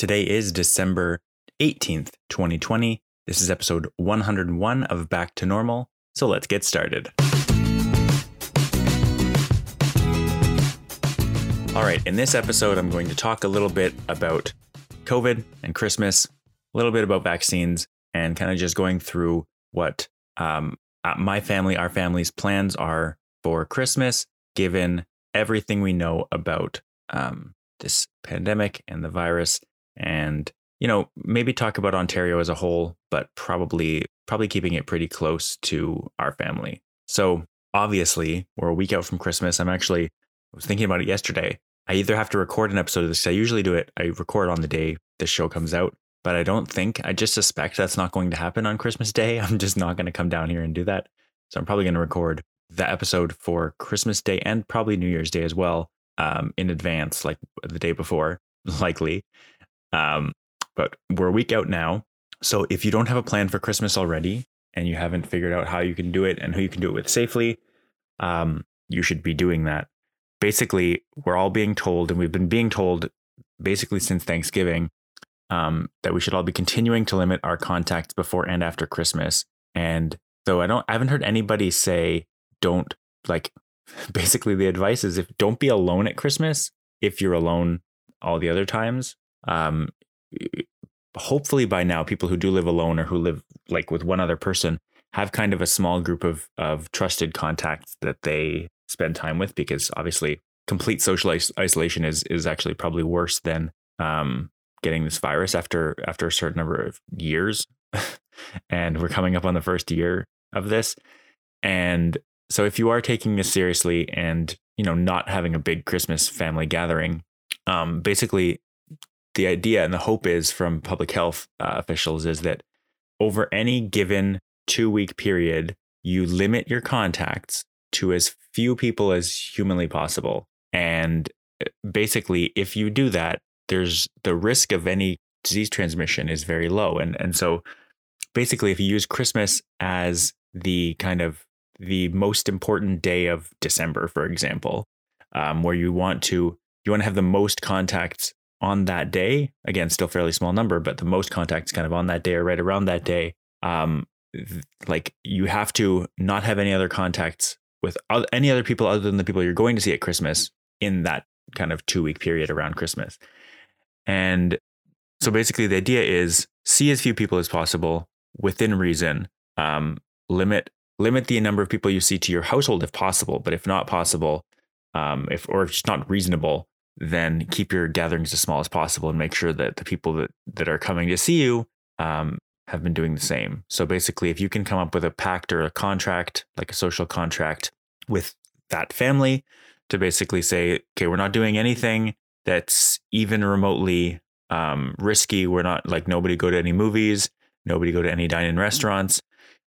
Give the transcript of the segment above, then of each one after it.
Today is December 18th, 2020. This is episode 101 of Back to Normal. So let's get started. All right, in this episode, I'm going to talk a little bit about COVID and Christmas, a little bit about vaccines, and kind of just going through what um, uh, my family, our family's plans are for Christmas, given everything we know about um, this pandemic and the virus, and you know maybe talk about Ontario as a whole, but probably probably keeping it pretty close to our family. So obviously, we're a week out from Christmas. I'm actually I was thinking about it yesterday. I either have to record an episode of this. I usually do it. I record on the day the show comes out, but I don't think. I just suspect that's not going to happen on Christmas Day. I'm just not going to come down here and do that. So I'm probably going to record the episode for Christmas Day and probably New Year's Day as well um, in advance, like the day before, likely. Um, but we're a week out now. So if you don't have a plan for Christmas already and you haven't figured out how you can do it and who you can do it with safely, um, you should be doing that. Basically, we're all being told, and we've been being told basically since Thanksgiving, um, that we should all be continuing to limit our contacts before and after Christmas. And so I don't, I haven't heard anybody say don't like. Basically, the advice is if don't be alone at Christmas. If you're alone all the other times, um, hopefully by now people who do live alone or who live like with one other person have kind of a small group of of trusted contacts that they spend time with because obviously complete social is- isolation is is actually probably worse than um, getting this virus after after a certain number of years. And we're coming up on the first year of this. And so if you are taking this seriously and you know not having a big christmas family gathering um, basically the idea and the hope is from public health uh, officials is that over any given two week period, you limit your contacts to as few people as humanly possible. And uh, basically, if you do that, there's the risk of any disease transmission is very low. And, and so basically, if you use Christmas as the kind of the most important day of December, for example, um, where you want to you want to have the most contacts on that day. Again, still fairly small number, but the most contacts kind of on that day or right around that day. Um, like you have to not have any other contacts with any other people other than the people you're going to see at Christmas in that kind of two week period around Christmas. And so basically, the idea is see as few people as possible within reason. Um, limit limit the number of people you see to your household if possible, but if not possible, um, if or if it's not reasonable, then keep your gatherings as small as possible and make sure that the people that, that are coming to see you um, have been doing the same. So basically, if you can come up with a pact or a contract, like a social contract with that family to basically say, okay, we're not doing anything that's even remotely um, risky. We're not like nobody go to any movies, nobody go to any dine in restaurants.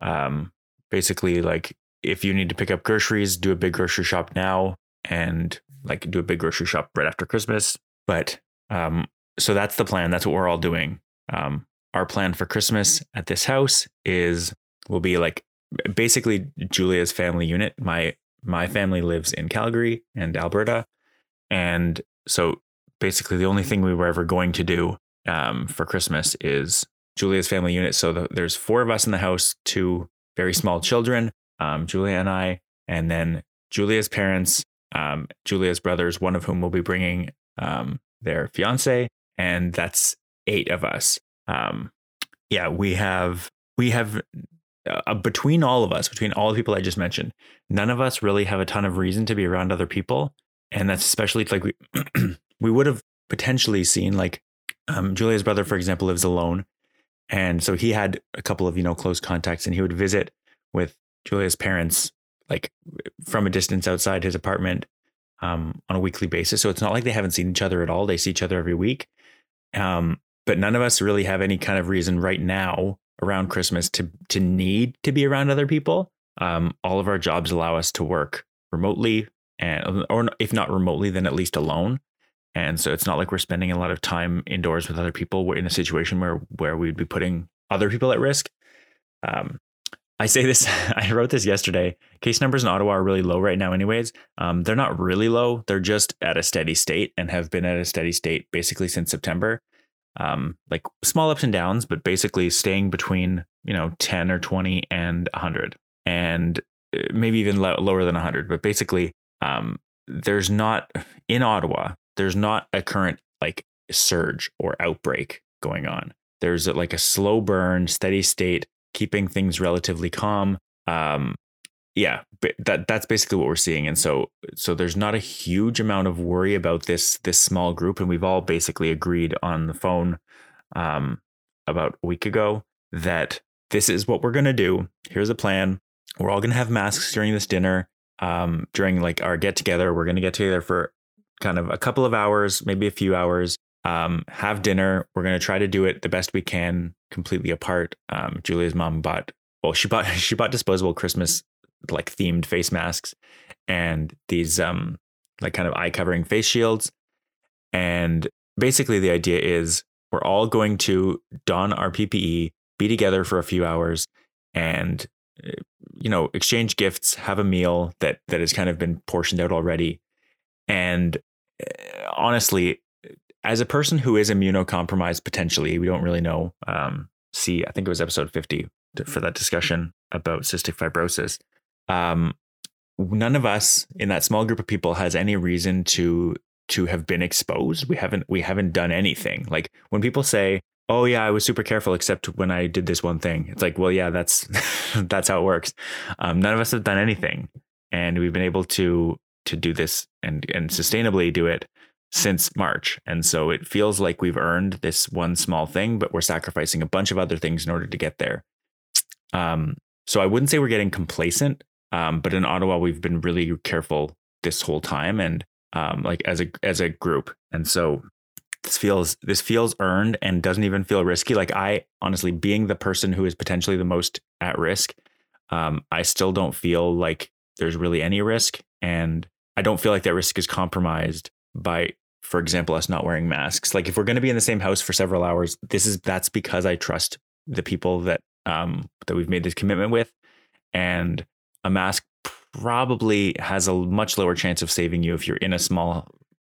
Um, basically, like if you need to pick up groceries, do a big grocery shop now and like do a big grocery shop right after Christmas. But um, so that's the plan. That's what we're all doing. Um, our plan for Christmas at this house is will be like basically Julia's family unit. My my family lives in Calgary and Alberta, and so basically the only thing we were ever going to do um, for Christmas is Julia's family unit. So the, there's four of us in the house, two very small children, um, Julia and I, and then Julia's parents um, Julia's brothers, one of whom will be bringing um, their fiance, and that's eight of us. Um, yeah, we have we have uh, between all of us, between all the people I just mentioned, none of us really have a ton of reason to be around other people, and that's especially like we we would have potentially seen like um, Julia's brother, for example, lives alone, and so he had a couple of you know close contacts, and he would visit with Julia's parents like from a distance outside his apartment um, on a weekly basis. So it's not like they haven't seen each other at all. They see each other every week. Um, but none of us really have any kind of reason right now around Christmas to to need to be around other people. Um, all of our jobs allow us to work remotely, and or if not remotely, then at least alone. And so it's not like we're spending a lot of time indoors with other people. We're in a situation where where we'd be putting other people at risk. Um, I say this, I wrote this yesterday. Case numbers in Ottawa are really low right now, anyways. Um, they're not really low. They're just at a steady state and have been at a steady state basically since September. um, like small ups and downs, but basically staying between you know 10 or 20 and 100, and uh, maybe even lo- lower than 100. But basically, um, there's not in Ottawa. There's not a current like surge or outbreak going on. There's like a slow burn, steady state, keeping things relatively calm. Um, yeah, that that's basically what we're seeing, and so so there's not a huge amount of worry about this this small group, and we've all basically agreed on the phone um, about a week ago that this is what we're gonna do. Here's a plan. We're all gonna have masks during this dinner. Um, during like our get together, we're gonna get together for kind of a couple of hours, maybe a few hours. Um, have dinner. We're gonna try to do it the best we can, completely apart. Um, Julia's mom bought well, she bought she bought disposable Christmas like themed face masks and these um like kind of eye covering face shields. And basically the idea is we're all going to don our PPE, be together for a few hours and eh, you know, exchange gifts, have a meal that that has kind of been portioned out already. And uh, honestly, as a person who is immunocompromised potentially, we don't really know. Um, see, I think it was episode 50 for that discussion about cystic fibrosis um, none of us in that small group of people has any reason to to have been exposed. We haven't we haven't done anything. Like when people say, "Oh yeah, I was super careful except when I did this one thing." It's like, "Well, yeah, that's that's how it works." Um, none of us have done anything, and we've been able to to do this and and sustainably do it since March. And so it feels like we've earned this one small thing, but we're sacrificing a bunch of other things in order to get there. Um, so I wouldn't say we're getting complacent. Um, but in Ottawa, we've been really careful this whole time, and um, like as a as a group, and so this feels this feels earned and doesn't even feel risky. Like I honestly, being the person who is potentially the most at risk, um, I still don't feel like there's really any risk, and I don't feel like that risk is compromised by, for example, us not wearing masks. Like if we're going to be in the same house for several hours, this is that's because I trust the people that um, that we've made this commitment with, and a mask probably has a much lower chance of saving you if you're in a small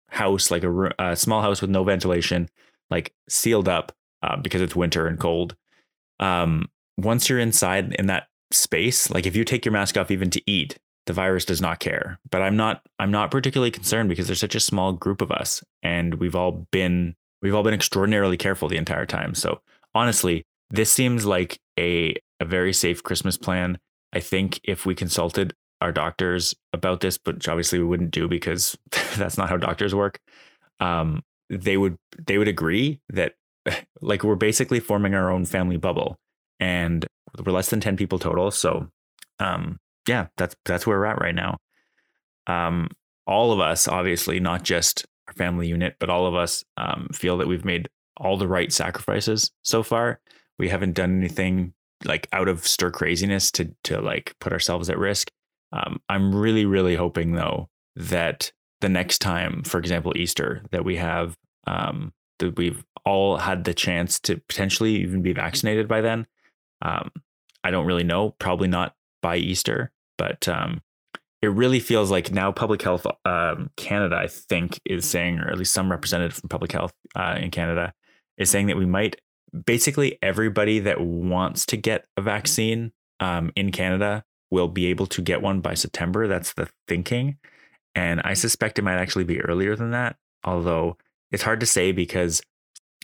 house, like a, a small house with no ventilation, like sealed up uh, because it's winter and cold. Um, once you're inside in that space, like if you take your mask off even to eat, the virus does not care. But I'm not I'm not particularly concerned because there's such a small group of us and we've all been we've all been extraordinarily careful the entire time. So honestly, this seems like a a very safe Christmas plan. I think if we consulted our doctors about this, but obviously we wouldn't do because that's not how doctors work. Um, they would they would agree that like we're basically forming our own family bubble, and we're less than ten people total. So, um, yeah, that's that's where we're at right now. Um, all of us, obviously, not just our family unit, but all of us um, feel that we've made all the right sacrifices so far. We haven't done anything like out of stir craziness to to like put ourselves at risk. Um, I'm really really hoping though that the next time, for example, Easter, that we have um, that we've all had the chance to potentially even be vaccinated by then. Um, I don't really know, probably not by Easter, but um, it really feels like now Public Health um, Canada, I think, is saying, or at least some representative from Public Health uh, in Canada is saying that we might basically everybody that wants to get a vaccine um, in Canada will be able to get one by September. That's the thinking. And I suspect it might actually be earlier than that, although it's hard to say because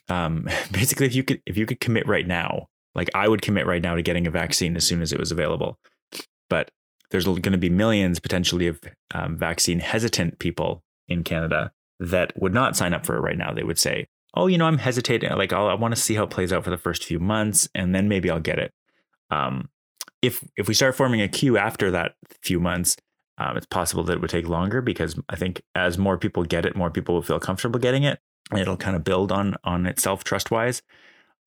um, basically if you could if you could commit right now, like I would commit right now to getting a vaccine as soon as it was available. But there's going to be millions potentially of um, vaccine hesitant people in Canada that would not sign up for it right now. They would say, oh, you know, I'm hesitating. Like, I'll, i want to see how it plays out for the first few months, and then maybe I'll get it. Um, if if we start forming a queue after that few months, um, it's possible that it would take longer because I think as more people get it, more people will feel comfortable getting it, and it'll kind of build on on itself trust wise.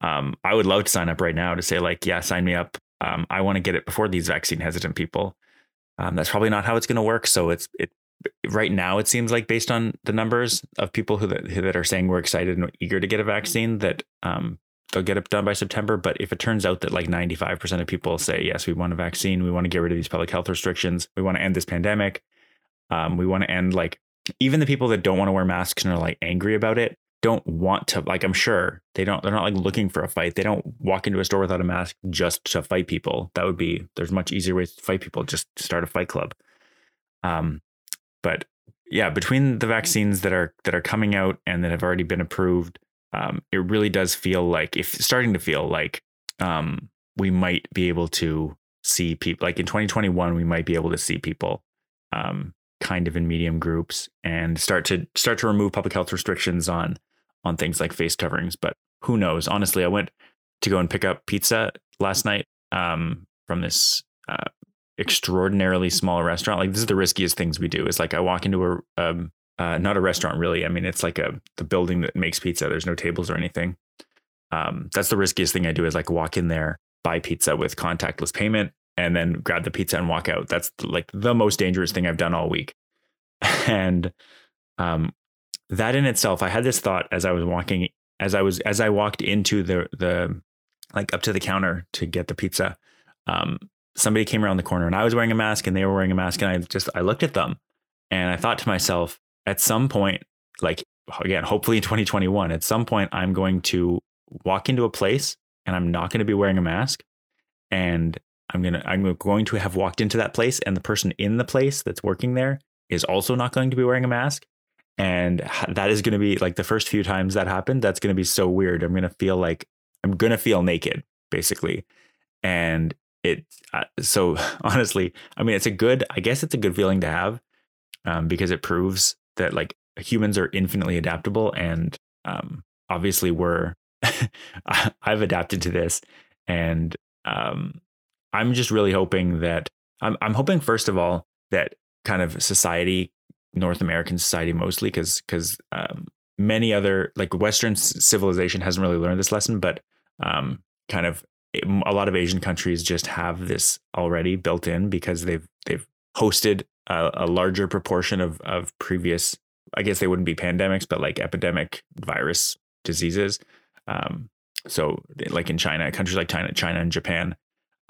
Um, I would love to sign up right now to say like, yeah, sign me up. Um, I want to get it before these vaccine hesitant people. Um, that's probably not how it's going to work. So it's it right now it seems like based on the numbers of people who that, who that are saying we're excited and eager to get a vaccine that um, they'll get it done by September. But if it turns out that like 95% of people say, yes, we want a vaccine, we want to get rid of these public health restrictions, we want to end this pandemic, um, we want to end like even the people that don't want to wear masks and are like angry about it, don't want to like I'm sure they don't they're not like looking for a fight. They don't walk into a store without a mask just to fight people. That would be there's much easier ways to fight people just start a fight club. Um but yeah, between the vaccines that are that are coming out and that have already been approved, um, it really does feel like if starting to feel like um, we might be able to see people like in 2021 we might be able to see people um, kind of in medium groups and start to start to remove public health restrictions on on things like face coverings. But who knows? Honestly, I went to go and pick up pizza last night um, from this uh, extraordinarily small restaurant. Like this is the riskiest things we do. Is like I walk into a um, uh, not a restaurant really. I mean, it's like a the building that makes pizza. There's no tables or anything. Um, that's the riskiest thing I do is like walk in there, buy pizza with contactless payment, and then grab the pizza and walk out. That's like the most dangerous thing I've done all week. And um, that in itself, I had this thought as I was walking, as I was as I walked into the the like up to the counter to get the pizza. Um, somebody came around the corner and I was wearing a mask and they were wearing a mask and I just I looked at them and I thought to myself, at some point, like again, hopefully in 2021, at some point I'm going to walk into a place and I'm not going to be wearing a mask and I'm going to I'm going to have walked into that place and the person in the place that's working there is also not going to be wearing a mask and that is going to be like the first few times that happened that's going to be so weird. I'm going to feel like i'm going to feel naked basically. And it uh, so honestly i mean it's a good i guess it's a good feeling to have um, because it proves that like humans are infinitely adaptable and um, obviously we're i've adapted to this. And um, i'm just really hoping that I'm, I'm hoping first of all that kind of society North American society mostly because because um, many other like Western civilization hasn't really learned this lesson, but um, kind of a lot of Asian countries just have this already built in because they've they've hosted a, a larger proportion of of previous. I guess they wouldn't be pandemics, but like epidemic virus diseases. Um, so, like in China, countries like China, China and Japan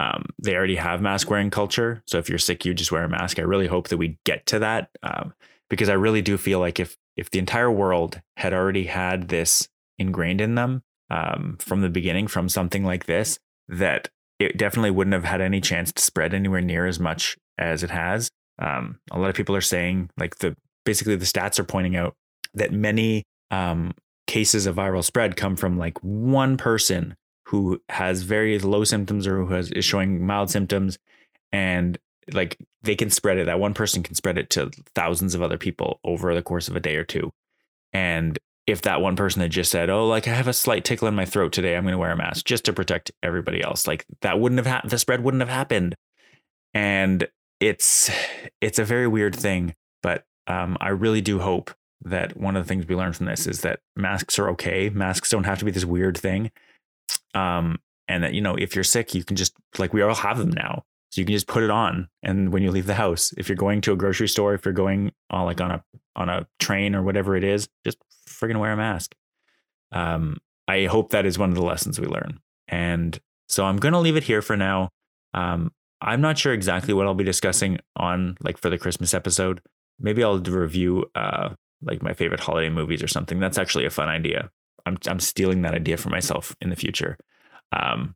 um, they already have mask wearing culture. So if you're sick, you just wear a mask. I really hope that we get to that um, because I really do feel like if if the entire world had already had this ingrained in them um, from the beginning, from something like this, that it definitely wouldn't have had any chance to spread anywhere near as much as it has. Um, a lot of people are saying, like the basically the stats are pointing out that many um, cases of viral spread come from like one person who has very low symptoms or who has, is showing mild symptoms and like they can spread it. That one person can spread it to thousands of other people over the course of a day or two. And if that one person had just said oh like i have a slight tickle in my throat today i'm going to wear a mask just to protect everybody else like that wouldn't have happened the spread wouldn't have happened. And it's it's a very weird thing but um, i really do hope that one of the things we learned from this is that masks are okay. Masks don't have to be this weird thing um, and that you know if you're sick you can just like we all have them now. So you can just put it on and when you leave the house if you're going to a grocery store if you're going on like on a on a train or whatever it is just friggin' wear a mask. Um, i hope that is one of the lessons we learn. And so i'm to leave it here for now. Um, i'm not sure exactly what i'll be discussing on like for the christmas episode. Maybe i'll review uh, like my favorite holiday movies or something. That's actually a fun idea I'm I'm stealing that idea for myself in the future. Um,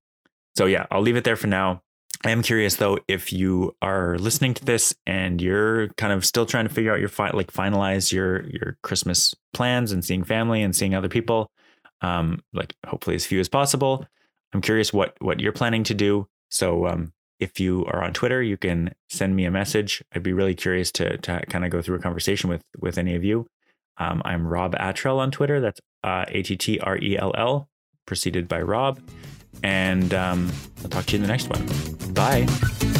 so yeah, I'll leave it there for now. I am curious though if you are listening to this and you're kind of still trying to figure out your fi- like finalize your your Christmas plans and seeing family and seeing other people, um, like hopefully as few as possible. I'm curious what what you're planning to do. So um, if you are on Twitter, you can send me a message. I'd be really curious to to kind of go through a conversation with with any of you. Um, I'm Rob Attrell on Twitter. That's uh, A T T R E L L, preceded by Rob. And um, I'll talk to you in the next one. Bye.